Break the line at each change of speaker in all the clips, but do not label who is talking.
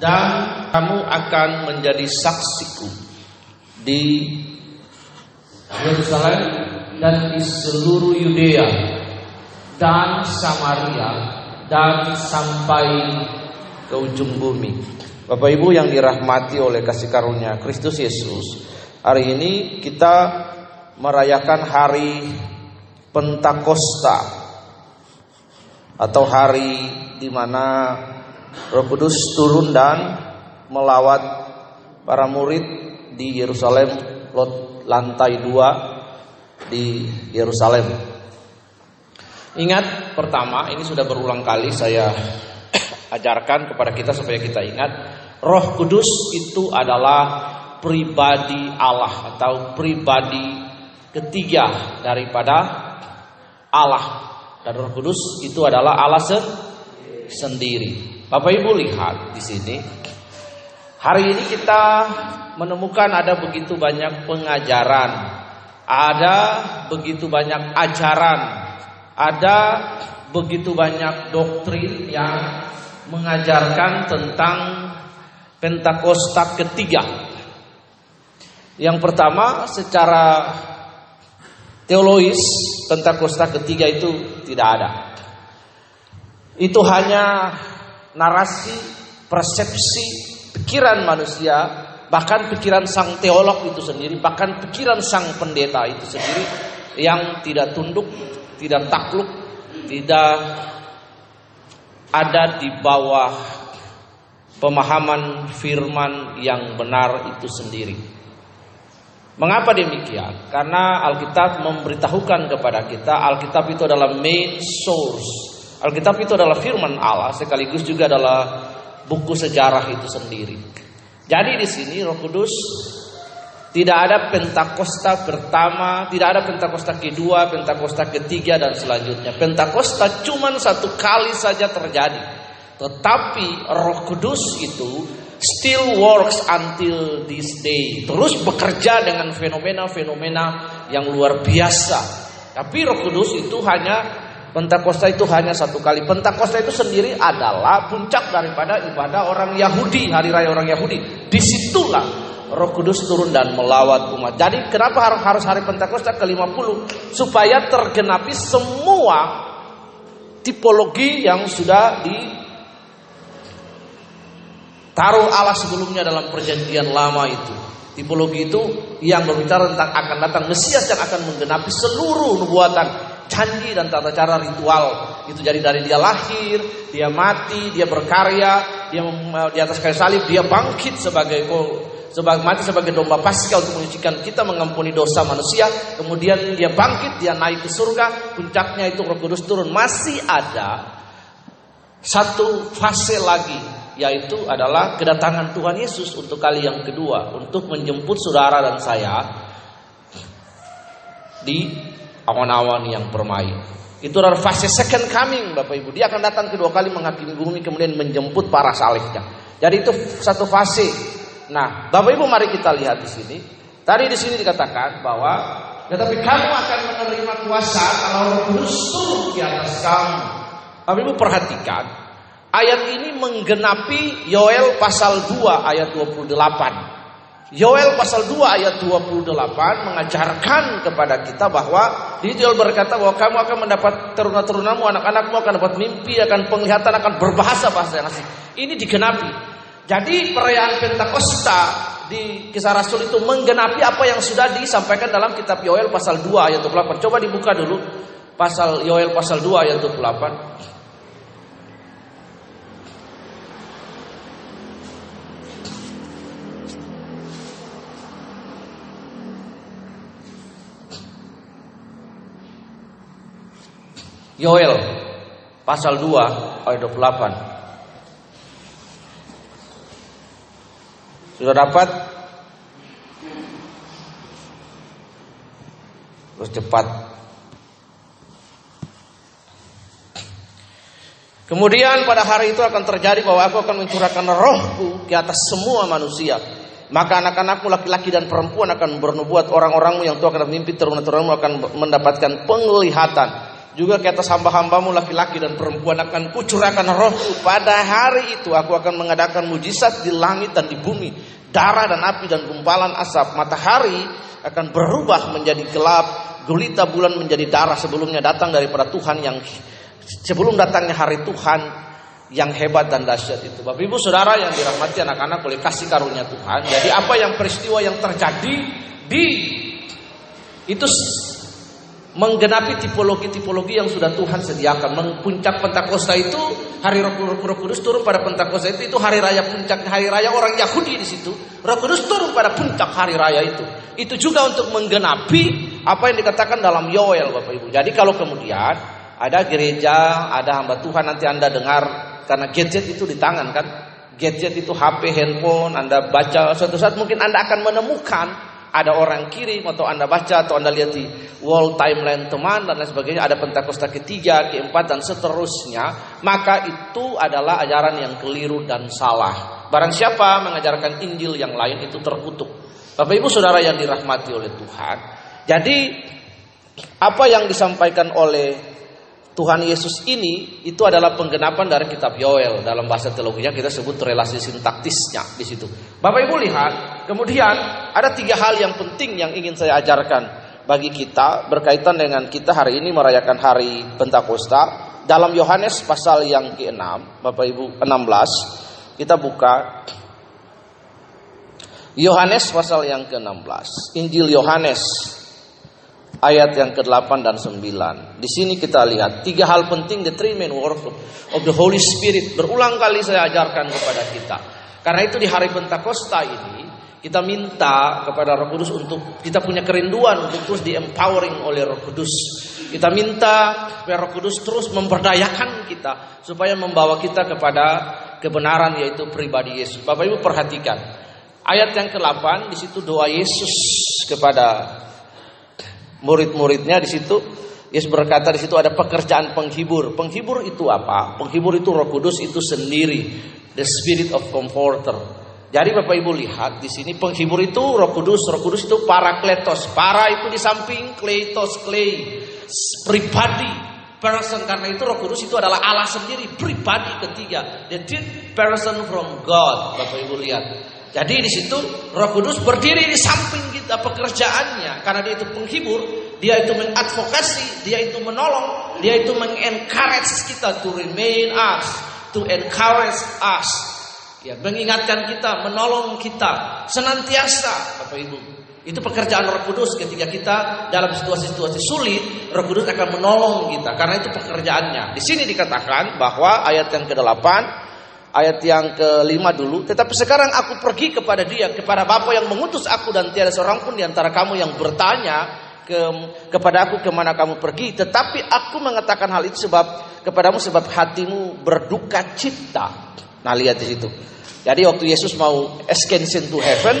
dan kamu akan menjadi saksiku di Yerusalem dan di seluruh Yudea dan Samaria dan sampai ke ujung bumi. Bapak Ibu yang dirahmati oleh kasih karunia Kristus Yesus, hari ini kita merayakan hari Pentakosta atau hari di mana Roh Kudus turun dan melawat para murid di Yerusalem lot lantai dua di Yerusalem. Ingat pertama ini sudah berulang kali saya ajarkan kepada kita supaya kita ingat Roh Kudus itu adalah pribadi Allah atau pribadi ketiga daripada Allah dan Roh Kudus itu adalah Allah sendiri. Bapak Ibu lihat di sini hari ini kita menemukan ada begitu banyak pengajaran, ada begitu banyak ajaran, ada begitu banyak doktrin yang mengajarkan tentang Pentakosta ketiga. Yang pertama secara teologis Pentakosta ketiga itu tidak ada. Itu hanya narasi, persepsi, pikiran manusia, bahkan pikiran sang teolog itu sendiri, bahkan pikiran sang pendeta itu sendiri yang tidak tunduk, tidak takluk, tidak ada di bawah pemahaman firman yang benar itu sendiri. Mengapa demikian? Karena Alkitab memberitahukan kepada kita Alkitab itu adalah main source. Alkitab itu adalah firman Allah sekaligus juga adalah buku sejarah itu sendiri. Jadi di sini Roh Kudus tidak ada Pentakosta pertama, tidak ada Pentakosta kedua, Pentakosta ketiga dan selanjutnya. Pentakosta cuma satu kali saja terjadi. Tetapi Roh Kudus itu still works until this day. Terus bekerja dengan fenomena-fenomena yang luar biasa. Tapi Roh Kudus itu hanya Pentakosta itu hanya satu kali. Pentakosta itu sendiri adalah puncak daripada ibadah orang Yahudi, hari raya orang Yahudi. Di situlah Roh Kudus turun dan melawat umat. Jadi kenapa harus hari Pentakosta ke-50? Supaya tergenapi semua tipologi yang sudah di taruh Allah sebelumnya dalam perjanjian lama itu. Tipologi itu yang berbicara tentang akan datang Mesias yang akan menggenapi seluruh nubuatan, janji dan tata cara ritual. Itu jadi dari dia lahir, dia mati, dia berkarya, dia di atas kayu salib, dia bangkit sebagai sebagai mati sebagai domba paskah untuk menyucikan kita mengampuni dosa manusia. Kemudian dia bangkit, dia naik ke surga, puncaknya itu Roh Kudus turun. Masih ada satu fase lagi yaitu adalah kedatangan Tuhan Yesus untuk kali yang kedua untuk menjemput saudara dan saya di awan-awan yang bermain. Itu adalah fase second coming Bapak Ibu. Dia akan datang kedua kali menghakimi bumi kemudian menjemput para salihnya. Jadi itu satu fase. Nah, Bapak Ibu mari kita lihat di sini. Tadi di sini dikatakan bahwa tetapi kamu akan menerima kuasa kalau Kudus turun di atas kamu. Bapak Ibu perhatikan, Ayat ini menggenapi Yoel pasal 2 ayat 28. Yoel pasal 2 ayat 28 mengajarkan kepada kita bahwa Yoel berkata bahwa kamu akan mendapat teruna-terunamu, anak-anakmu akan dapat mimpi, akan penglihatan, akan berbahasa bahasa yang asing. Ini digenapi. Jadi perayaan Pentakosta di kisah Rasul itu menggenapi apa yang sudah disampaikan dalam kitab Yoel pasal 2 ayat 28. Coba dibuka dulu pasal Yoel pasal 2 ayat 28. Yoel pasal 2 ayat 28. Sudah dapat? Terus cepat. Kemudian pada hari itu akan terjadi bahwa aku akan mencurahkan rohku ke atas semua manusia. Maka anak-anakmu laki-laki dan perempuan akan bernubuat orang-orangmu yang tua akan mimpi teruna-terunmu akan mendapatkan penglihatan juga ke atas hamba-hambamu laki-laki dan perempuan akan kucurahkan rohku. Pada hari itu aku akan mengadakan mujizat di langit dan di bumi. Darah dan api dan gumpalan asap matahari akan berubah menjadi gelap. Gulita bulan menjadi darah sebelumnya datang daripada Tuhan yang sebelum datangnya hari Tuhan yang hebat dan dahsyat itu. Bapak Ibu Saudara yang dirahmati anak-anak oleh kasih karunia Tuhan. Jadi apa yang peristiwa yang terjadi di itu menggenapi tipologi-tipologi yang sudah Tuhan sediakan. Puncak Pentakosta itu hari Roh, Kudus turun pada Pentakosta itu itu hari raya puncak hari raya orang Yahudi di situ. Roh Kudus turun pada puncak hari raya itu. Itu juga untuk menggenapi apa yang dikatakan dalam Yoel Bapak Ibu. Jadi kalau kemudian ada gereja, ada hamba Tuhan nanti Anda dengar karena gadget itu di tangan kan. Gadget itu HP, handphone, Anda baca suatu saat mungkin Anda akan menemukan ada orang kirim atau Anda baca atau Anda lihat di wall timeline teman dan lain sebagainya ada Pentakosta ketiga, keempat dan seterusnya, maka itu adalah ajaran yang keliru dan salah. Barang siapa mengajarkan Injil yang lain itu terkutuk. Bapak Ibu Saudara yang dirahmati oleh Tuhan. Jadi apa yang disampaikan oleh Tuhan Yesus ini itu adalah penggenapan dari kitab Yoel dalam bahasa teologinya kita sebut relasi sintaktisnya di situ. Bapak Ibu lihat, kemudian ada tiga hal yang penting yang ingin saya ajarkan bagi kita berkaitan dengan kita hari ini merayakan hari Pentakosta dalam Yohanes pasal yang ke-6, Bapak Ibu 16. Kita buka Yohanes pasal yang ke-16. Injil Yohanes ayat yang ke-8 dan 9. Di sini kita lihat tiga hal penting the three main works of the Holy Spirit. Berulang kali saya ajarkan kepada kita. Karena itu di hari Pentakosta ini kita minta kepada Roh Kudus untuk kita punya kerinduan untuk terus di empowering oleh Roh Kudus. Kita minta supaya Roh Kudus terus memberdayakan kita supaya membawa kita kepada kebenaran yaitu pribadi Yesus. Bapak Ibu perhatikan ayat yang ke-8 di situ doa Yesus kepada murid-muridnya di situ Yesus berkata di situ ada pekerjaan penghibur. Penghibur itu apa? Penghibur itu Roh Kudus itu sendiri, the Spirit of Comforter. Jadi Bapak Ibu lihat di sini penghibur itu Roh Kudus, Roh Kudus itu parakletos. Para itu di samping kletos klei, pribadi person karena itu Roh Kudus itu adalah Allah sendiri, pribadi ketiga. The third person from God. Bapak Ibu lihat. Jadi di situ Roh Kudus berdiri di samping kita pekerjaannya karena dia itu penghibur, dia itu mengadvokasi, dia itu menolong, dia itu mengencourage kita to remain us, to encourage us. Ya, mengingatkan kita, menolong kita senantiasa, Bapak Ibu. Itu pekerjaan Roh Kudus ketika kita dalam situasi-situasi sulit, Roh Kudus akan menolong kita karena itu pekerjaannya. Di sini dikatakan bahwa ayat yang ke-8 ayat yang kelima dulu. Tetapi sekarang aku pergi kepada dia, kepada Bapa yang mengutus aku dan tiada seorang pun di antara kamu yang bertanya ke, kepada aku ke mana kamu pergi. Tetapi aku mengatakan hal itu sebab kepadamu sebab hatimu berduka cita. Nah lihat di situ. Jadi waktu Yesus mau ascension to heaven,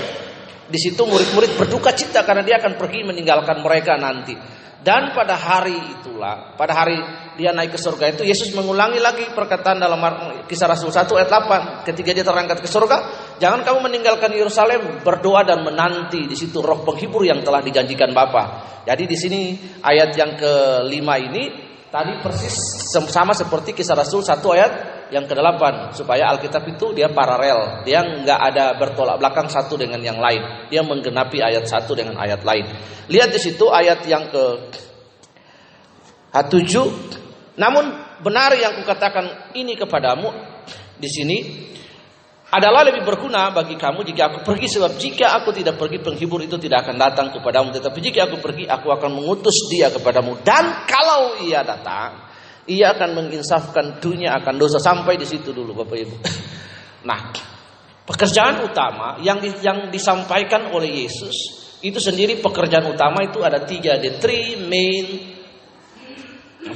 di situ murid-murid berduka cita karena dia akan pergi meninggalkan mereka nanti. Dan pada hari itulah, pada hari dia naik ke surga itu Yesus mengulangi lagi perkataan dalam kisah Rasul 1 ayat 8 ketika dia terangkat ke surga, jangan kamu meninggalkan Yerusalem, berdoa dan menanti di situ roh penghibur yang telah dijanjikan Bapa. Jadi di sini ayat yang kelima ini tadi persis sama seperti kisah Rasul 1 ayat yang ke-8 supaya Alkitab itu dia paralel, dia nggak ada bertolak belakang satu dengan yang lain. Dia menggenapi ayat satu dengan ayat lain. Lihat di situ ayat yang ke 7. Namun benar yang kukatakan ini kepadamu. Di sini adalah lebih berguna bagi kamu jika aku pergi sebab jika aku tidak pergi penghibur itu tidak akan datang kepadamu. Tetapi jika aku pergi aku akan mengutus dia kepadamu. Dan kalau ia datang ia akan menginsafkan dunia akan dosa. Sampai di situ dulu Bapak Ibu. Nah, pekerjaan utama yang yang disampaikan oleh Yesus itu sendiri pekerjaan utama itu ada tiga, the three main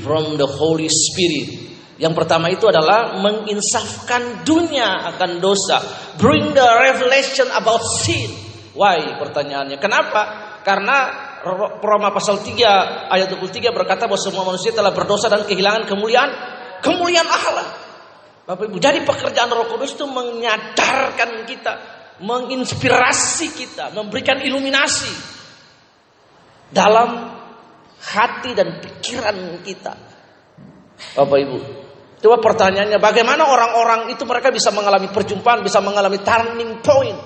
from the Holy Spirit. Yang pertama itu adalah menginsafkan dunia akan dosa, bring the revelation about sin. Why? Pertanyaannya, kenapa? Karena Roma pasal 3 ayat 23 berkata bahwa semua manusia telah berdosa dan kehilangan kemuliaan kemuliaan Allah. Bapak Ibu, jadi pekerjaan Roh Kudus itu menyadarkan kita, menginspirasi kita, memberikan iluminasi dalam hati dan pikiran kita Bapak Ibu. Coba pertanyaannya bagaimana orang-orang itu mereka bisa mengalami perjumpaan, bisa mengalami turning point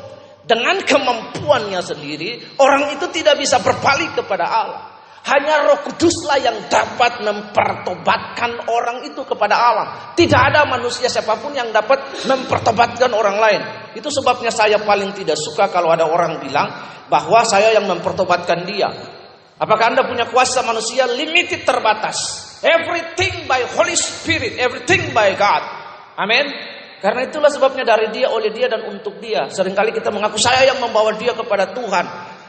dengan kemampuannya sendiri, orang itu tidak bisa berbalik kepada Allah. Hanya Roh Kuduslah yang dapat mempertobatkan orang itu kepada Allah. Tidak ada manusia siapa pun yang dapat mempertobatkan orang lain. Itu sebabnya saya paling tidak suka kalau ada orang bilang bahwa saya yang mempertobatkan dia. Apakah Anda punya kuasa manusia limited terbatas? Everything by Holy Spirit, everything by God. Amin. Karena itulah sebabnya dari dia, oleh dia dan untuk dia. Seringkali kita mengaku saya yang membawa dia kepada Tuhan.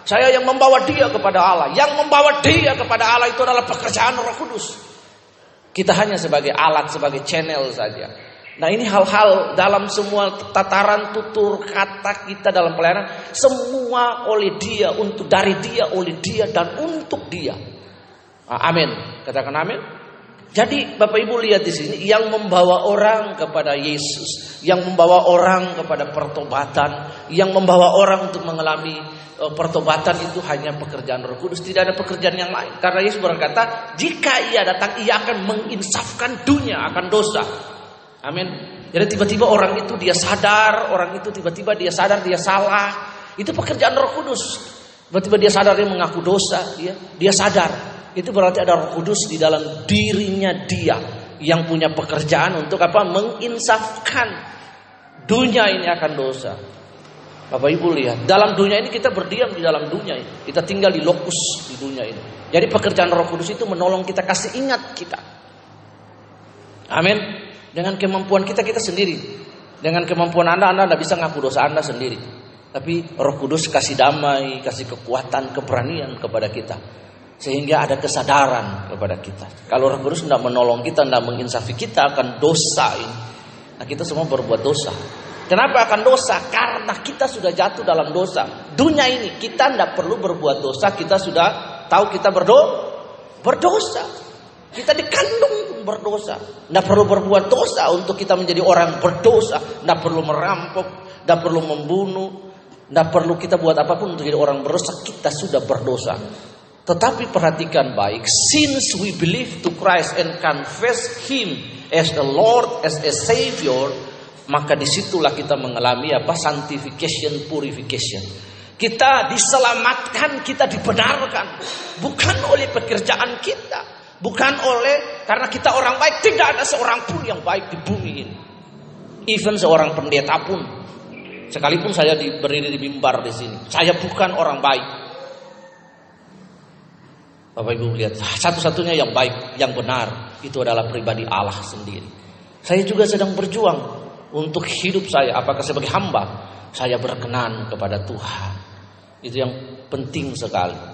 Saya yang membawa dia kepada Allah. Yang membawa dia kepada Allah itu adalah pekerjaan Roh Kudus. Kita hanya sebagai alat, sebagai channel saja. Nah ini hal-hal dalam semua tataran tutur kata kita dalam pelayanan semua oleh dia, untuk dari dia, oleh dia dan untuk dia. Ah, amin. Katakan amin. Jadi Bapak Ibu lihat di sini yang membawa orang kepada Yesus, yang membawa orang kepada pertobatan, yang membawa orang untuk mengalami uh, pertobatan itu hanya pekerjaan Roh Kudus, tidak ada pekerjaan yang lain. Karena Yesus berkata, jika ia datang ia akan menginsafkan dunia akan dosa. Amin. Jadi tiba-tiba orang itu dia sadar, orang itu tiba-tiba dia sadar dia salah. Itu pekerjaan Roh Kudus. Tiba-tiba dia sadar dia mengaku dosa, dia dia sadar itu berarti ada Roh Kudus di dalam dirinya dia yang punya pekerjaan untuk apa? Menginsafkan dunia ini akan dosa. Bapak Ibu lihat, dalam dunia ini kita berdiam di dalam dunia ini. Kita tinggal di lokus di dunia ini. Jadi pekerjaan Roh Kudus itu menolong kita kasih ingat kita. Amin. Dengan kemampuan kita kita sendiri. Dengan kemampuan Anda Anda tidak bisa ngaku dosa Anda sendiri. Tapi Roh Kudus kasih damai, kasih kekuatan, keberanian kepada kita sehingga ada kesadaran kepada kita. Kalau Roh Kudus tidak menolong kita, tidak menginsafi kita akan dosa ini. Nah kita semua berbuat dosa. Kenapa akan dosa? Karena kita sudah jatuh dalam dosa. Dunia ini kita tidak perlu berbuat dosa, kita sudah tahu kita berdo berdosa. Kita dikandung berdosa. Tidak perlu berbuat dosa untuk kita menjadi orang berdosa. Tidak perlu merampok, tidak perlu membunuh, tidak perlu kita buat apa pun untuk jadi orang berdosa. Kita sudah berdosa. Tetapi perhatikan baik, since we believe to Christ and confess Him as the Lord, as a Savior, maka di situlah kita mengalami apa? Sanctification, purification. Kita diselamatkan, kita dibenarkan, bukan oleh pekerjaan kita, bukan oleh karena kita orang baik. Tidak ada seorang pun yang baik di bumi ini. Even seorang pendeta pun, sekalipun saya berdiri di mimbar di sini, saya bukan orang baik. Bapak Ibu lihat, satu-satunya yang baik, yang benar itu adalah pribadi Allah sendiri. Saya juga sedang berjuang untuk hidup saya, apakah sebagai hamba saya berkenan kepada Tuhan. Itu yang penting sekali.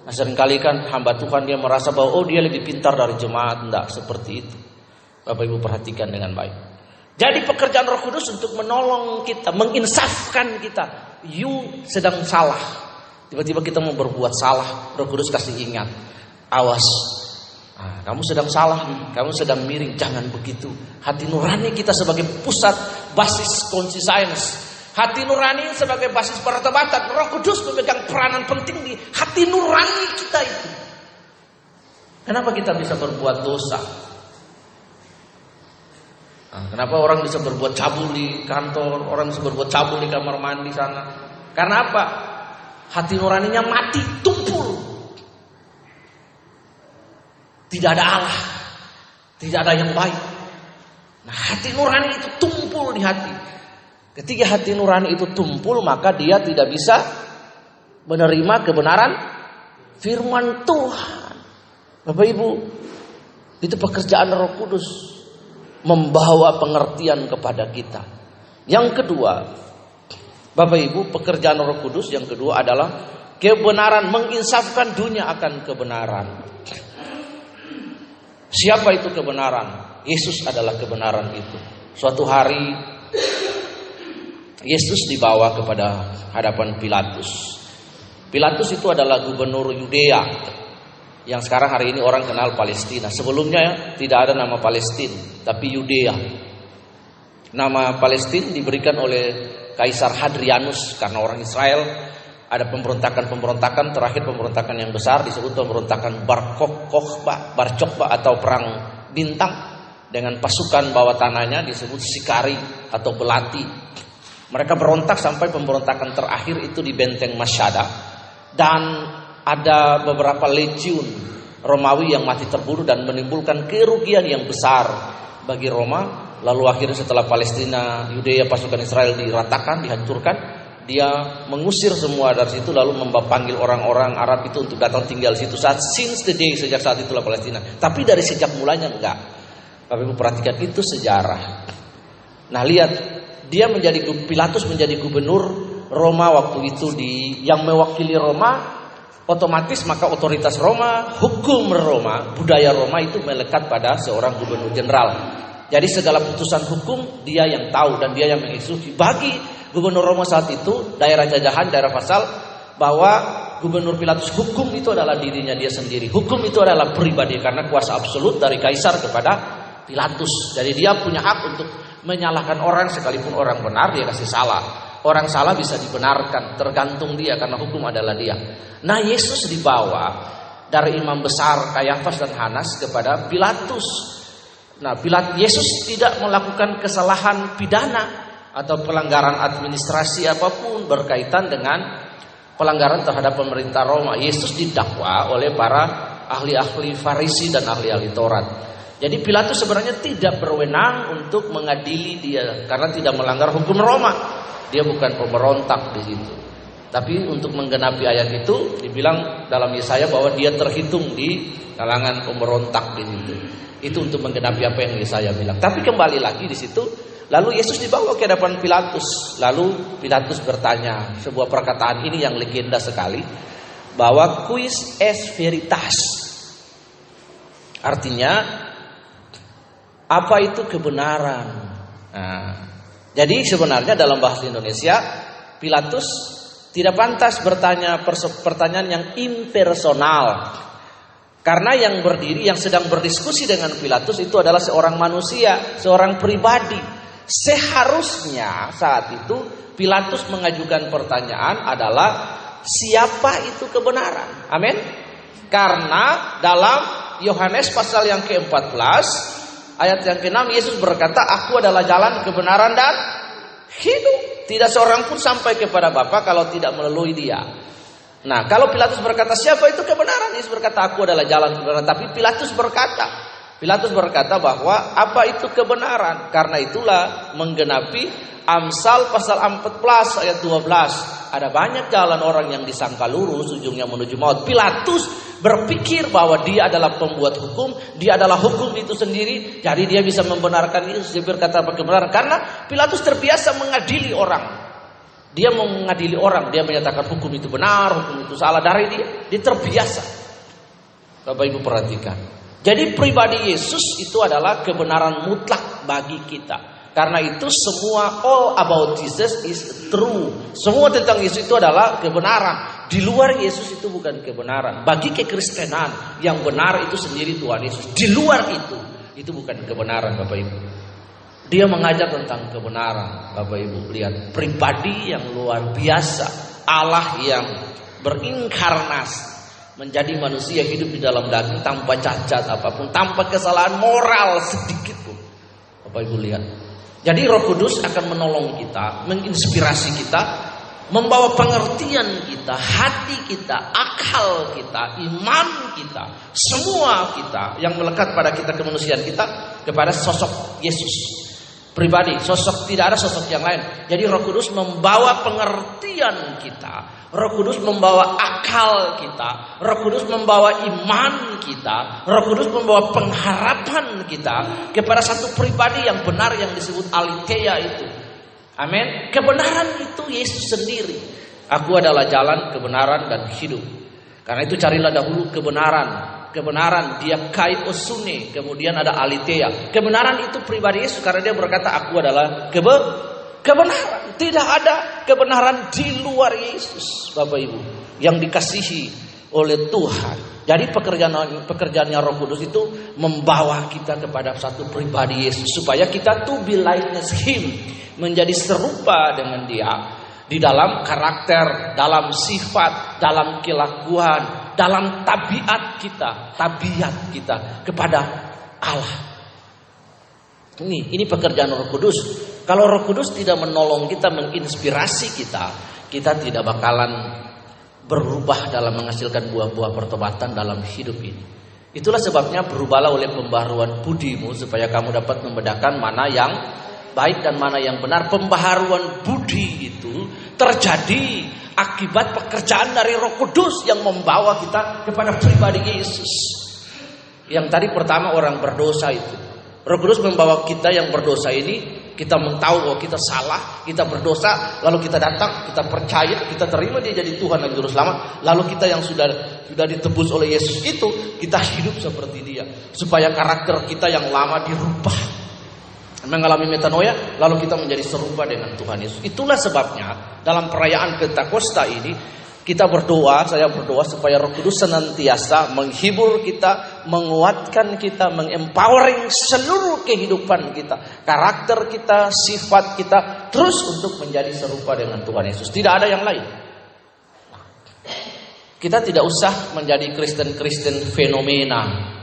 Nah, sering kali kan hamba Tuhan dia merasa bahwa oh dia lebih pintar dari jemaat, enggak seperti itu. Bapak Ibu perhatikan dengan baik. Jadi pekerjaan Roh Kudus untuk menolong kita, menginsafkan kita. You sedang salah, Tiba-tiba kita mau berbuat salah, Roh Kudus kasih ingat. Awas. Nah, kamu sedang salah kamu sedang miring, jangan begitu. Hati nurani kita sebagai pusat basis conscience. Hati nurani sebagai basis pertobatan. Roh Kudus memegang peranan penting di hati nurani kita itu. Kenapa kita bisa berbuat dosa? Nah, kenapa orang bisa berbuat cabul di kantor, orang bisa berbuat cabul di kamar mandi sana? Karena apa? hati nuraninya mati, tumpul. Tidak ada Allah, tidak ada yang baik. Nah, hati nurani itu tumpul di hati. Ketika hati nurani itu tumpul, maka dia tidak bisa menerima kebenaran firman Tuhan. Bapak Ibu, itu pekerjaan Roh Kudus membawa pengertian kepada kita. Yang kedua, Bapak Ibu, pekerjaan Roh Kudus yang kedua adalah kebenaran, menginsafkan dunia akan kebenaran. Siapa itu kebenaran? Yesus adalah kebenaran itu. Suatu hari Yesus dibawa kepada hadapan Pilatus. Pilatus itu adalah gubernur Yudea yang sekarang hari ini orang kenal Palestina. Sebelumnya tidak ada nama Palestina, tapi Yudea. Nama Palestina diberikan oleh Kaisar Hadrianus karena orang Israel ada pemberontakan-pemberontakan terakhir pemberontakan yang besar disebut pemberontakan Bar Kokhba, Bar Chokba atau perang bintang dengan pasukan bawah tanahnya disebut Sikari atau Belati. Mereka berontak sampai pemberontakan terakhir itu di benteng Masyada. Dan ada beberapa legiun Romawi yang mati terbunuh dan menimbulkan kerugian yang besar bagi Roma. Lalu akhirnya setelah Palestina, Yudea, pasukan Israel diratakan, dihancurkan, dia mengusir semua dari situ lalu mempanggil orang-orang Arab itu untuk datang tinggal situ saat since the day sejak saat itulah Palestina. Tapi dari sejak mulanya enggak. Tapi perhatikan itu sejarah. Nah lihat dia menjadi Pilatus menjadi gubernur Roma waktu itu di yang mewakili Roma otomatis maka otoritas Roma, hukum Roma, budaya Roma itu melekat pada seorang gubernur jenderal. Jadi segala putusan hukum dia yang tahu dan dia yang mengeksekusi. Bagi gubernur Roma saat itu, daerah jajahan, daerah pasal, bahwa gubernur Pilatus hukum itu adalah dirinya dia sendiri. Hukum itu adalah pribadi karena kuasa absolut dari kaisar kepada Pilatus. Jadi dia punya hak untuk menyalahkan orang sekalipun orang benar dia kasih salah. Orang salah bisa dibenarkan, tergantung dia karena hukum adalah dia. Nah, Yesus dibawa dari imam besar Kayafas dan Hanas kepada Pilatus. Nah, Pilatus Yesus tidak melakukan kesalahan pidana atau pelanggaran administrasi apa pun berkaitan dengan pelanggaran terhadap pemerintah Roma. Yesus didakwa oleh para ahli-ahli Farisi dan ahli-ahli Taurat. Jadi Pilatus sebenarnya tidak berwenang untuk mengadili dia karena tidak melanggar hukum Roma. Dia bukan pemberontak di situ. Tapi untuk menggenapi ayat itu dibilang dalam Yesaya bahwa dia terhitung di kalangan pemberontak di situ. Itu untuk menggenapi apa yang Yesaya bilang. Tapi kembali lagi di situ, lalu Yesus dibawa ke hadapan Pilatus. Lalu Pilatus bertanya sebuah perkataan ini yang legenda sekali bahwa quis es veritas. Artinya apa itu kebenaran? Nah, jadi sebenarnya dalam bahasa Indonesia Pilatus tidak pantas bertanya pertanyaan yang impersonal. Karena yang berdiri, yang sedang berdiskusi dengan Pilatus itu adalah seorang manusia, seorang pribadi. Seharusnya saat itu Pilatus mengajukan pertanyaan adalah siapa itu kebenaran? Amin. Karena dalam Yohanes pasal yang ke-14 Ayat yang ke-6 Yesus berkata, "Aku adalah jalan kebenaran dan hidup. Tidak seorang pun sampai kepada Bapa kalau tidak melalui Dia." Nah, kalau Pilatus berkata, "Siapa itu kebenaran?" Yesus berkata, "Aku adalah jalan kebenaran." Tapi Pilatus berkata, Pilatus berkata bahwa apa itu kebenaran? Karena itulah menggenapi Amsal pasal 14 ayat 12. Ada banyak jalan orang yang disangka lurus ujungnya menuju maut. Pilatus berpikir bahwa dia adalah pembuat hukum, dia adalah hukum itu sendiri, jadi dia bisa membenarkan Yesus. Dia berkata kebenaran karena Pilatus terbiasa mengadili orang. Dia mengadili orang, dia menyatakan hukum itu benar, hukum itu salah dari dia. Dia terbiasa. Bapak Ibu perhatikan. Jadi pribadi Yesus itu adalah kebenaran mutlak bagi kita. Karena itu semua all about Jesus is true. Semua tentang Yesus itu adalah kebenaran. Di luar Yesus itu bukan kebenaran. Bagi kekristenan yang benar itu sendiri Tuhan Yesus. Di luar itu itu bukan kebenaran Bapak Ibu. Dia mengajak tentang kebenaran Bapak Ibu. Lihat pribadi yang luar biasa. Allah yang berinkarnasi menjadi manusia hidup di dalam daging tanpa cacat apa pun, tanpa kesalahan moral sedikit pun. Bapak Ibu lihat, jadi Roh Kudus akan menolong kita, menginspirasi kita, membawa pengertian kita, hati kita, akal kita, iman kita, semua kita yang melekat pada kita kemanusiaan kita kepada sosok Yesus pribadi, sosok tidak ada sosok yang lain. Jadi Roh Kudus membawa pengertian kita, Roh Kudus membawa akal kita, Roh Kudus membawa iman kita, Roh Kudus membawa pengharapan kita kepada satu pribadi yang benar yang disebut Aletheia itu. Amin. Kebenaran itu Yesus sendiri. Aku adalah jalan, kebenaran dan hidup. Karena itu carilah dahulu kebenaran kebenaran. Dia kai osune kemudian ada alitea. Kebenaran itu pribadi Yesus karena dia berkata aku adalah kebe kebenaran. Tidak ada kebenaran di luar Yesus Bapak Ibu yang dikasihi oleh Tuhan. Jadi pekerjaan pekerjaannya Roh Kudus itu membawa kita kepada satu pribadi Yesus supaya kita to be likeness him menjadi serupa dengan dia. Di dalam karakter, dalam sifat, dalam kelakuan, dalam tabiat kita, tabiat kita kepada Allah. Ini, ini pekerjaan Roh Kudus. Kalau Roh Kudus tidak menolong kita, menginspirasi kita, kita tidak bakalan berubah dalam menghasilkan buah-buah pertobatan dalam hidup ini. Itulah sebabnya berubahlah oleh pembaharuan budimu supaya kamu dapat membedakan mana yang baik dan mana yang benar. Pembaharuan budi itu terjadi akibat pekerjaan dari Roh Kudus yang membawa kita kepada pribadi Yesus. Yang tadi pertama orang berdosa itu. Roh Kudus membawa kita yang berdosa ini kita mengetahui bahwa kita salah, kita berdosa, lalu kita datang, kita percaya, kita terima dia jadi Tuhan dan Juru Selamat, lalu kita yang sudah sudah ditebus oleh Yesus itu, kita hidup seperti dia, supaya karakter kita yang lama dirubah, mengalami metanoia, lalu kita menjadi serupa dengan Tuhan Yesus. Itulah sebabnya dalam perayaan Pentakosta ini kita berdoa, saya berdoa supaya Roh Kudus senantiasa menghibur kita, menguatkan kita, mengempowering seluruh kehidupan kita, karakter kita, sifat kita terus untuk menjadi serupa dengan Tuhan Yesus. Tidak ada yang lain. Kita tidak usah menjadi Kristen-Kristen fenomena.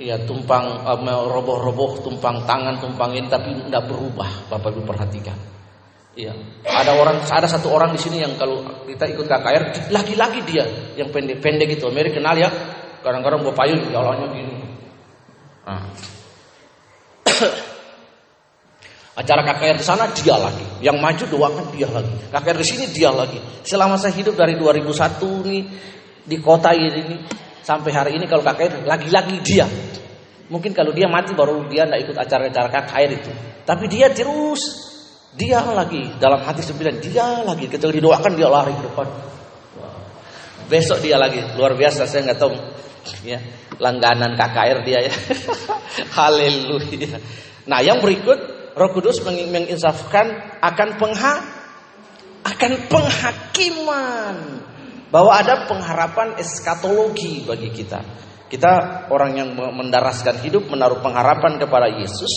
Ya, tumpang eh, roboh-roboh, tumpang tangan, tumpang ini tapi tidak berubah. Bapak Ibu perhatikan. Iya. Ada orang, ada satu orang di sini yang kalau kita ikut KKR, lagi-lagi dia yang pendek-pendek itu. Mary kenal ya. Kadang-kadang bawa payung, jalannya gini. Nah. Acara KKR di sana dia lagi, yang maju doakan dia lagi. KKR di sini dia lagi. Selama saya hidup dari 2001 nih di kota ini sampai hari ini kalau KKR lagi-lagi dia. Mungkin kalau dia mati baru dia tidak ikut acara-acara KKR itu. Tapi dia terus dia lagi dalam hati sembilan, dia lagi ketika didoakan dia lari ke depan. Besok dia lagi luar biasa saya nggak tahu ya langganan KKR dia ya. Haleluya. Nah yang berikut Roh Kudus menginsafkan akan pengha akan penghakiman bahwa ada pengharapan eskatologi bagi kita. Kita orang yang mendaraskan hidup menaruh pengharapan kepada Yesus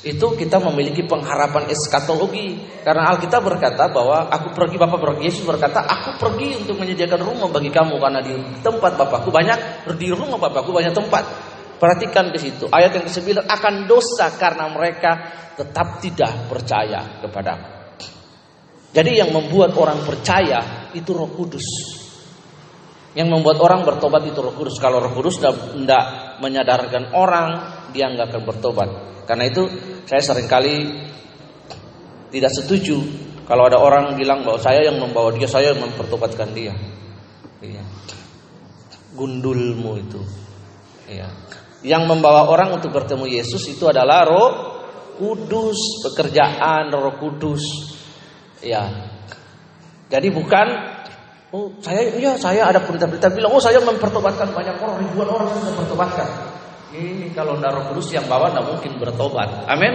itu kita memiliki pengharapan eskatologi. Karena Alkitab berkata bahwa aku pergi Bapak pergi. Yesus berkata aku pergi untuk menyediakan rumah bagi kamu karena di tempat Bapakku banyak di rumah Bapakku banyak tempat. Perhatikan di situ. Ayat yang ke-9 akan dosa karena mereka tetap tidak percaya kepada jadi yang membuat orang percaya itu Roh Kudus yang membuat orang bertobat itu Roh Kudus kalau Roh Kudus tidak menyadarkan orang dia nggak akan bertobat karena itu saya sering kali tidak setuju kalau ada orang bilang bahwa saya yang membawa dia, saya yang mempertobatkan dia. Iya. Gundulmu itu. Iya. Yang membawa orang untuk bertemu Yesus itu adalah Roh Kudus, pekerjaan Roh Kudus. Ya. Jadi bukan oh saya ya saya ada berita-berita bilang oh saya mempertobatkan banyak orang, ribuan orang sudah mempertobatkan. Ini kalau tidak roh kudus yang bawa tidak mungkin bertobat. Amin.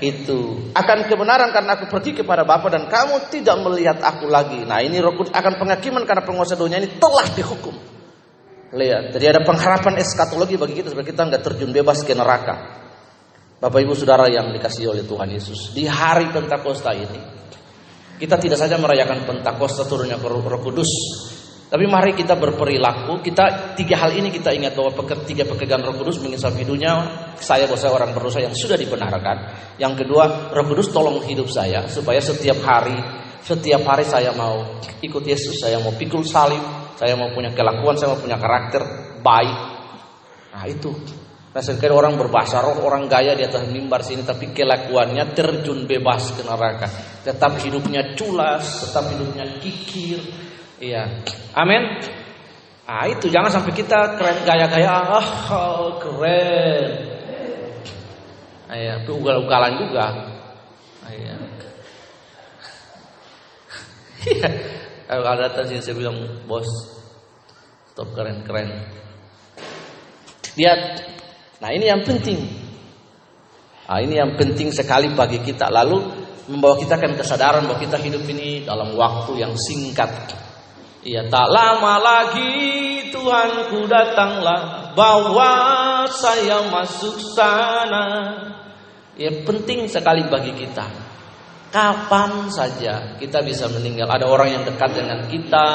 Itu akan kebenaran karena aku pergi kepada Bapa dan kamu tidak melihat aku lagi. Nah ini roh kudus akan penghakiman karena penguasa dunia ini telah dihukum. Lihat, jadi ada pengharapan eskatologi bagi kita supaya kita nggak terjun bebas ke neraka. Bapak Ibu Saudara yang dikasih oleh Tuhan Yesus di hari Pentakosta ini kita tidak saja merayakan Pentakosta turunnya Roh Kudus, tapi mari kita berperilaku, kita tiga hal ini kita ingat bahwa tiga pekerjaan Roh Kudus mengisap hidupnya saya bahwa saya orang berdosa yang sudah dibenarkan. Yang kedua, Roh Kudus tolong hidup saya supaya setiap hari setiap hari saya mau ikut Yesus, saya mau pikul salib, saya mau punya kelakuan, saya mau punya karakter baik. Nah itu. Nah sekali orang berbahasa roh, orang gaya di atas mimbar sini, tapi kelakuannya terjun bebas ke neraka. Tetap hidupnya culas, tetap hidupnya kikir, Iya. Amin. Ah itu jangan sampai kita keren gaya-gaya ah oh, keren. Iya, itu ugal-ugalan juga. Iya. Iya. Kalau ada datang sini saya bilang bos, stop keren-keren. Lihat. Nah ini yang penting. Nah, ini yang penting sekali bagi kita. Lalu membawa kita kan kesadaran bahwa kita hidup ini dalam waktu yang singkat. Ya tak lama lagi Tuhanku datanglah bawa saya masuk sana. Ya penting sekali bagi kita. Kapan saja kita bisa meninggal. Ada orang yang dekat dengan kita.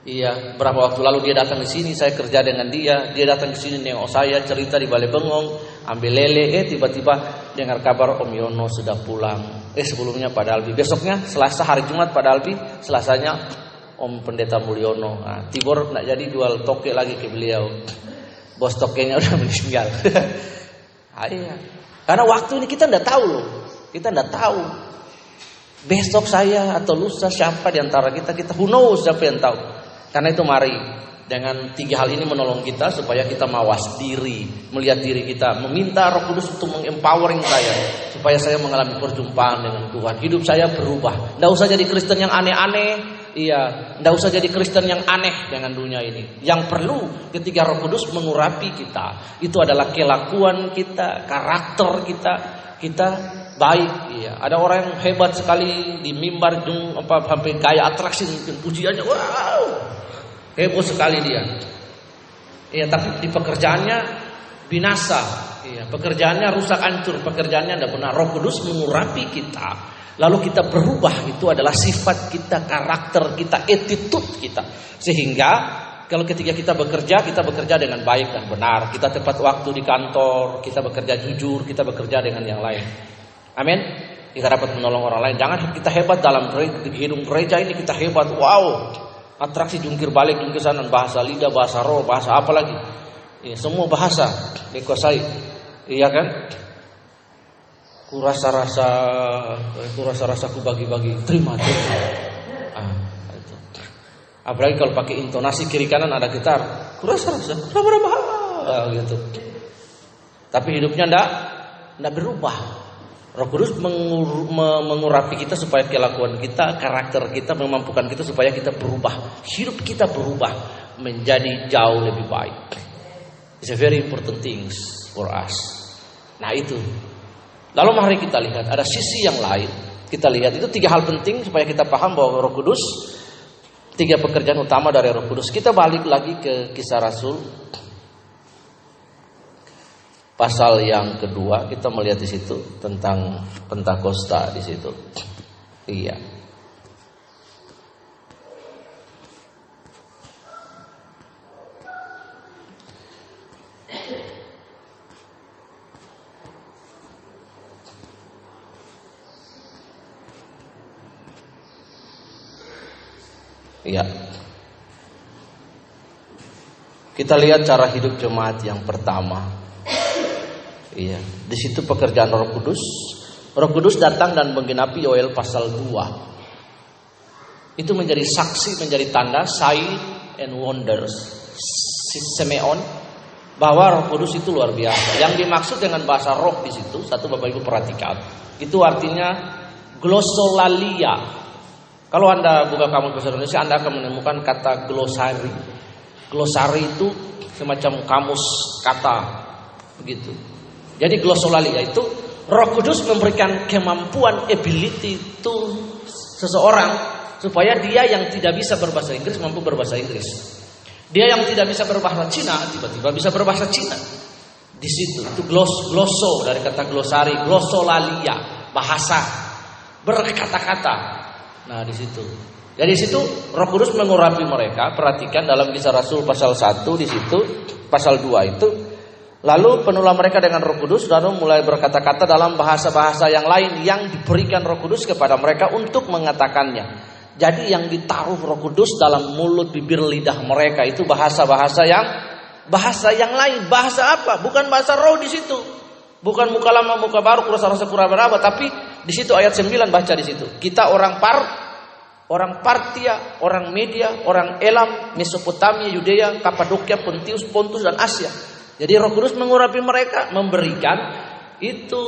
Iya, berapa waktu lalu dia datang di sini, saya kerja dengan dia, dia datang di sini nengok saya, cerita di Balai Bengong, ambil lele, eh tiba-tiba dengar kabar Om Yono sudah pulang. Eh sebelumnya pada Albi, besoknya Selasa hari Jumat pada Albi, Selasanya Om Pendeta Mulyono. Nah, Tibor nak jadi jual toke lagi ke beliau. Bos tokenya udah meninggal. ah, iya. Karena waktu ini kita tidak tahu loh, kita tidak tahu. Besok saya atau lusa siapa di antara kita, kita who knows siapa yang tahu. Karena itu mari dengan tiga hal ini menolong kita supaya kita mawas diri, melihat diri kita, meminta Roh Kudus untuk mengempowering saya supaya saya mengalami perjumpaan dengan Tuhan. Hidup saya berubah. Tidak usah jadi Kristen yang aneh-aneh. Iya, tidak usah jadi Kristen yang aneh dengan dunia ini. Yang perlu ketika Roh Kudus mengurapi kita, itu adalah kelakuan kita, karakter kita, kita baik. Iya, ada orang yang hebat sekali di mimbar jung apa sampai gaya atraksi pujiannya, wow, Heboh sekali dia. Iya, tapi di pekerjaannya binasa. Iya, pekerjaannya rusak hancur, pekerjaannya tidak benar. Roh Kudus mengurapi kita. Lalu kita berubah itu adalah sifat kita, karakter kita, attitude kita. Sehingga kalau ketika kita bekerja, kita bekerja dengan baik dan benar. Kita tepat waktu di kantor, kita bekerja jujur, kita bekerja dengan yang lain. Amin. Kita dapat menolong orang lain. Jangan kita hebat dalam hidung gereja ini kita hebat. Wow, atraksi jungkir balik jungkir sana bahasa lidah bahasa roh bahasa apa lagi? Ya, semua bahasa dikuasai. Iya kan? Kurasa rasa kurasa rasa ku bagi bagi terima terima. Ah, apalagi kalau pakai intonasi kiri kanan ada gitar. Kurasa rasa berapa ah, gitu. Tapi hidupnya ndak ndak berubah Roh Kudus mengur, mengurapi kita supaya kelakuan kita, karakter kita memampukan kita supaya kita berubah. Hidup kita berubah menjadi jauh lebih baik. It's a very important things for us. Nah itu. Lalu mari kita lihat ada sisi yang lain. Kita lihat itu tiga hal penting supaya kita paham bahwa Roh Kudus tiga pekerjaan utama dari Roh Kudus. Kita balik lagi ke kisah Rasul pasal yang kedua kita melihat di situ tentang Pentakosta di situ. Iya. Iya. Kita lihat cara hidup jemaat yang pertama Iya, di situ pekerjaan Roh Kudus. Roh Kudus datang dan menggenapi Yoel pasal 2. Itu menjadi saksi, menjadi tanda sign and wonders. Simeon bahwa Roh Kudus itu luar biasa. Yang dimaksud dengan bahasa roh di situ, satu Bapak Ibu perhatikan, itu artinya glossolalia. Kalau Anda buka kamus bahasa Indonesia, Anda akan menemukan kata glosari. Glosari itu semacam kamus kata begitu. Jadi glossolalia itu Roh Kudus memberikan kemampuan ability to seseorang supaya dia yang tidak bisa berbahasa Inggris mampu berbahasa Inggris. Dia yang tidak bisa berbahasa Cina tiba-tiba bisa berbahasa Cina. Di situ itu gloss, glosso dari kata glossari, glossolalia, bahasa berkata-kata. Nah, di situ. Jadi di situ Roh Kudus mengurapi mereka. Perhatikan dalam kisah Rasul pasal 1 di situ, pasal 2 itu Lalu penulah mereka dengan Roh Kudus lalu mulai berkata-kata dalam bahasa-bahasa yang lain yang diberikan Roh Kudus kepada mereka untuk mengatakannya. Jadi yang ditaruh Roh Kudus dalam mulut, bibir, lidah mereka itu bahasa-bahasa yang bahasa yang lain. Bahasa apa? Bukan bahasa roh di situ. Bukan muka lama, muka baru, kurasa rasa kurang berapa, tapi di situ ayat 9 baca di situ. Kita orang Par orang Partia, orang Media, orang Elam, Mesopotamia, Yudea, Kapadokia, Pontius, Pontus dan Asia jadi Roh Kudus mengurapi mereka, memberikan itu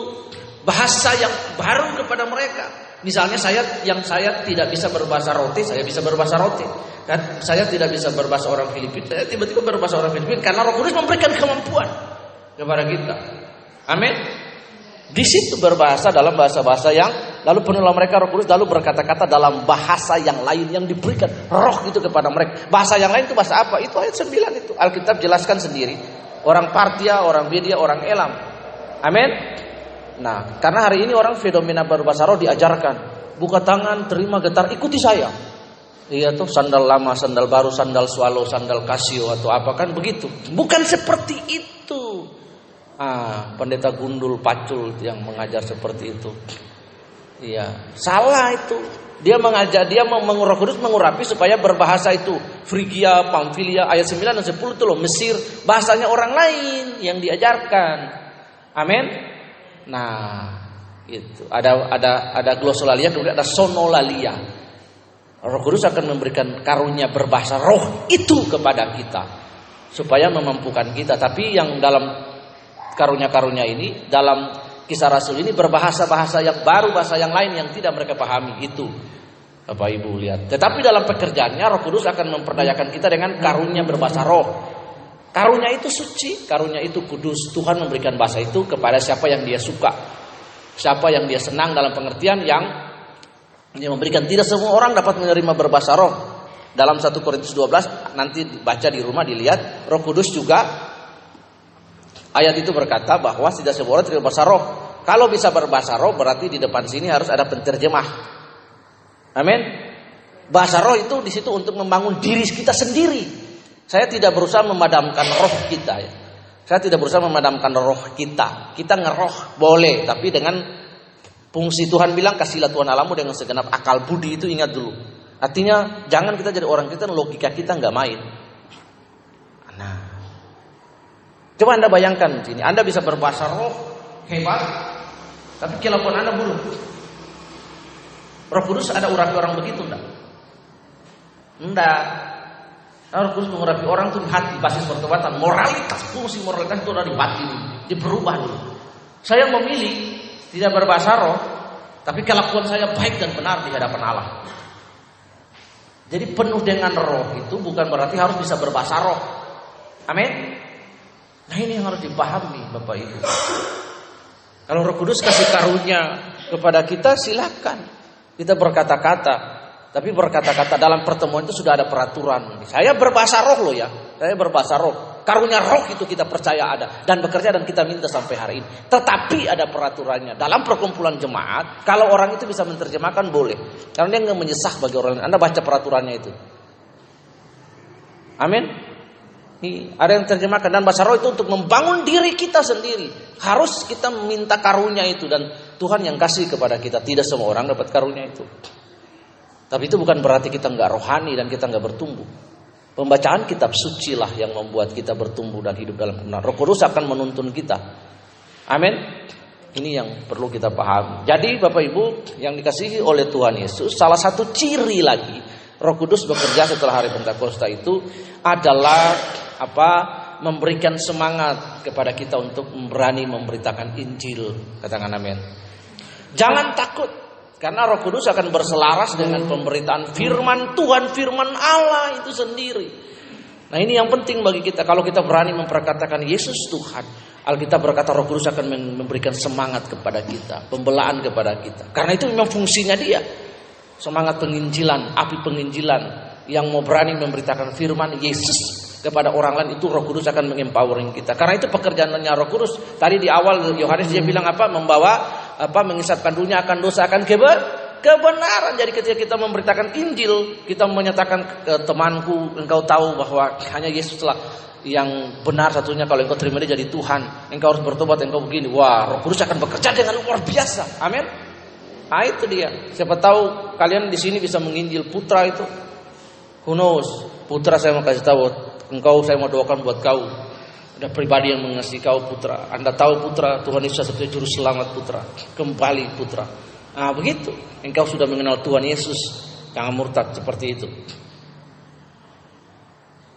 bahasa yang baru kepada mereka. Misalnya saya yang saya tidak bisa berbahasa roti, saya bisa berbahasa roti. Dan saya tidak bisa berbahasa orang Filipina, saya tiba-tiba berbahasa orang Filipina karena Roh Kudus memberikan kemampuan kepada kita. Amin. Di situ berbahasa dalam bahasa-bahasa yang lalu penuhlah mereka Roh Kudus lalu berkata-kata dalam bahasa yang lain yang diberikan roh itu kepada mereka. Bahasa yang lain itu bahasa apa? Itu ayat 9 itu. Alkitab jelaskan sendiri orang Partia, orang Media, orang Elam. Amin. Nah, karena hari ini orang fenomena baru bahasa roh diajarkan. Buka tangan, terima getar, ikuti saya. Iya tuh sandal lama, sandal baru, sandal swallow, sandal casio atau apa kan begitu. Bukan seperti itu. Ah, pendeta gundul pacul yang mengajar seperti itu. Iya, salah itu. Dia mengajar, dia mengurat kudus mengurapi supaya berbahasa itu. Frigia, Pamfilia, ayat 9 dan 10 itu loh. Mesir, bahasanya orang lain yang diajarkan. Amin. Nah, itu ada ada ada glosolalia kemudian ada sonolalia. Roh Kudus akan memberikan karunia berbahasa roh itu kepada kita supaya memampukan kita. Tapi yang dalam karunia-karunia ini dalam kisah Rasul ini berbahasa-bahasa yang baru, bahasa yang lain yang tidak mereka pahami itu. Bapak Ibu lihat. Tetapi dalam pekerjaannya Roh Kudus akan memperdayakan kita dengan karunia berbahasa roh. Karunia itu suci, karunia itu kudus. Tuhan memberikan bahasa itu kepada siapa yang dia suka. Siapa yang dia senang dalam pengertian yang dia memberikan tidak semua orang dapat menerima berbahasa roh. Dalam 1 Korintus 12 nanti baca di rumah dilihat Roh Kudus juga ayat itu berkata bahwa tidak semua orang tidak berbahasa roh. Kalau bisa berbahasa roh berarti di depan sini harus ada penterjemah. Amin. Bahasa roh itu di situ untuk membangun diri kita sendiri. Saya tidak berusaha memadamkan roh kita ya. Saya tidak berusaha memadamkan roh kita. Kita ngeroh boleh, tapi dengan Fungsi Tuhan bilang kasihlah Tuhan alamu dengan segenap akal budi itu ingat dulu. Artinya jangan kita jadi orang kita logika kita nggak main. Nah, coba anda bayangkan sini, anda bisa berbahasa roh hebat, tapi kelakuan anda buruk. Roh Kudus ada urapi orang begitu enggak? Enggak. Roh Kudus mengurapi orang itu di hati, basis pertobatan, moralitas, fungsi moralitas itu ada di batin, diperubah dulu. Saya memilih tidak berbahasa roh, tapi kelakuan saya baik dan benar di hadapan Allah. Jadi penuh dengan roh itu bukan berarti harus bisa berbahasa roh. Amin. Nah ini yang harus dipahami Bapak Ibu. Kalau Roh Kudus kasih karunia kepada kita silakan kita berkata-kata. Tapi berkata-kata dalam pertemuan itu sudah ada peraturan. Saya berbahasa roh loh ya. Saya berbahasa roh. Karunia roh itu kita percaya ada dan bekerja dan kita minta sampai hari ini. Tetapi ada peraturannya. Dalam perkumpulan jemaat, kalau orang itu bisa menerjemahkan boleh. Karena dia nggak menyesah bagi orang lain. Anda baca peraturannya itu. Amin. Ada yang terjemahkan dan bahasa roh itu untuk membangun diri kita sendiri. Harus kita minta karunia itu dan Tuhan yang kasih kepada kita. Tidak semua orang dapat karunia itu. Tapi itu bukan berarti kita nggak rohani dan kita nggak bertumbuh. Pembacaan kitab suci lah yang membuat kita bertumbuh dan hidup dalam kebenaran. Roh Kudus akan menuntun kita. Amin. Ini yang perlu kita pahami. Jadi Bapak Ibu yang dikasihi oleh Tuhan Yesus, salah satu ciri lagi Roh Kudus bekerja setelah hari Pentakosta itu adalah apa? Memberikan semangat kepada kita untuk berani memberitakan Injil. Katakan amin. Jangan takut karena Roh Kudus akan berselaras dengan pemberitaan firman Tuhan, firman Allah itu sendiri. Nah ini yang penting bagi kita. Kalau kita berani memperkatakan Yesus Tuhan, Alkitab berkata Roh Kudus akan memberikan semangat kepada kita, pembelaan kepada kita. Karena itu memang fungsinya dia. Semangat penginjilan, api penginjilan yang mau berani memberitakan firman Yesus kepada orang lain itu Roh Kudus akan mengempowering kita. Karena itu pekerjaannya Roh Kudus. Tadi di awal Yohanes dia bilang apa? Membawa apa mengisapkan dunia akan dosa akan keber kebenaran. Jadi ketika kita memberitakan Injil, kita menyatakan ke temanku, engkau tahu bahwa hanya Yesuslah yang benar satunya kalau engkau terima dia jadi Tuhan. Engkau harus bertobat, engkau begini. Wah, Roh Kudus akan bekerja dengan luar biasa. Amin. Nah, itu dia. Siapa tahu kalian di sini bisa menginjil putra itu. Who knows? Putra saya mau kasih tahu, engkau saya mau doakan buat kau. Ada pribadi yang mengasihi kau putra. Anda tahu putra, Tuhan Yesus sebagai juru selamat putra. Kembali putra. Nah begitu. Engkau sudah mengenal Tuhan Yesus. Jangan murtad seperti itu.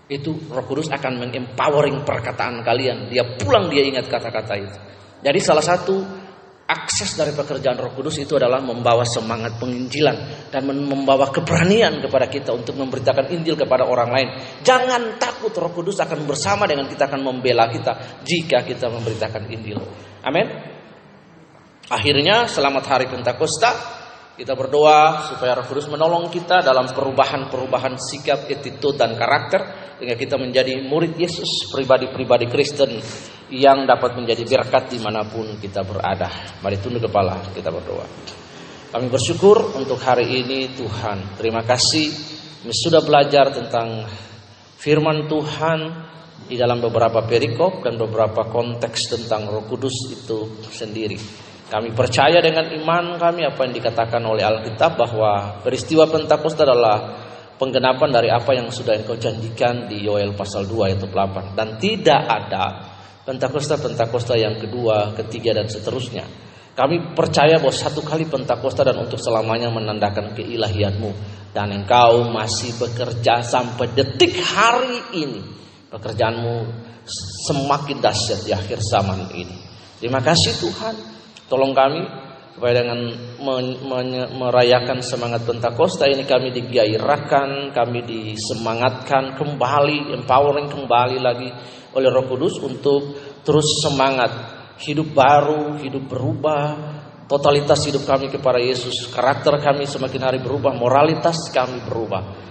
Itu roh kudus akan mengempowering perkataan kalian. Dia pulang dia ingat kata-kata itu. Jadi salah satu akses dari pekerjaan Roh Kudus itu adalah membawa semangat penginjilan dan membawa keberanian kepada kita untuk memberitakan Injil kepada orang lain. Jangan takut Roh Kudus akan bersama dengan kita akan membela kita jika kita memberitakan Injil. Amin. Akhirnya selamat hari Pentakosta. Kita berdoa supaya Roh Kudus menolong kita dalam perubahan-perubahan sikap, attitude dan karakter sehingga kita menjadi murid Yesus, pribadi-pribadi Kristen yang dapat menjadi berkat di mana pun kita berada. Mari tunduk kepala kita berdoa. Kami bersyukur untuk hari ini Tuhan. Terima kasih Kami sudah belajar tentang firman Tuhan di dalam beberapa perikop dan beberapa konteks tentang Roh Kudus itu sendiri. Kami percaya dengan iman kami apa yang dikatakan oleh Alkitab bahwa peristiwa Pentakosta adalah penggenapan dari apa yang sudah engkau janjikan di Yoel pasal 2 ayat 8 dan tidak ada Pentakosta-Pentakosta yang kedua, ketiga dan seterusnya. Kami percaya bahwa satu kali Pentakosta dan untuk selamanya menandakan keilahianmu dan engkau masih bekerja sampai detik hari ini. Pekerjaanmu semakin dahsyat di akhir zaman ini. Terima kasih Tuhan. Tolong kami supaya dengan merayakan semangat Pentakosta ini kami digairahkan, kami disemangatkan kembali, empowering kembali lagi oleh Roh Kudus untuk terus semangat hidup baru, hidup berubah, totalitas hidup kami kepada Yesus, karakter kami semakin hari berubah, moralitas kami berubah.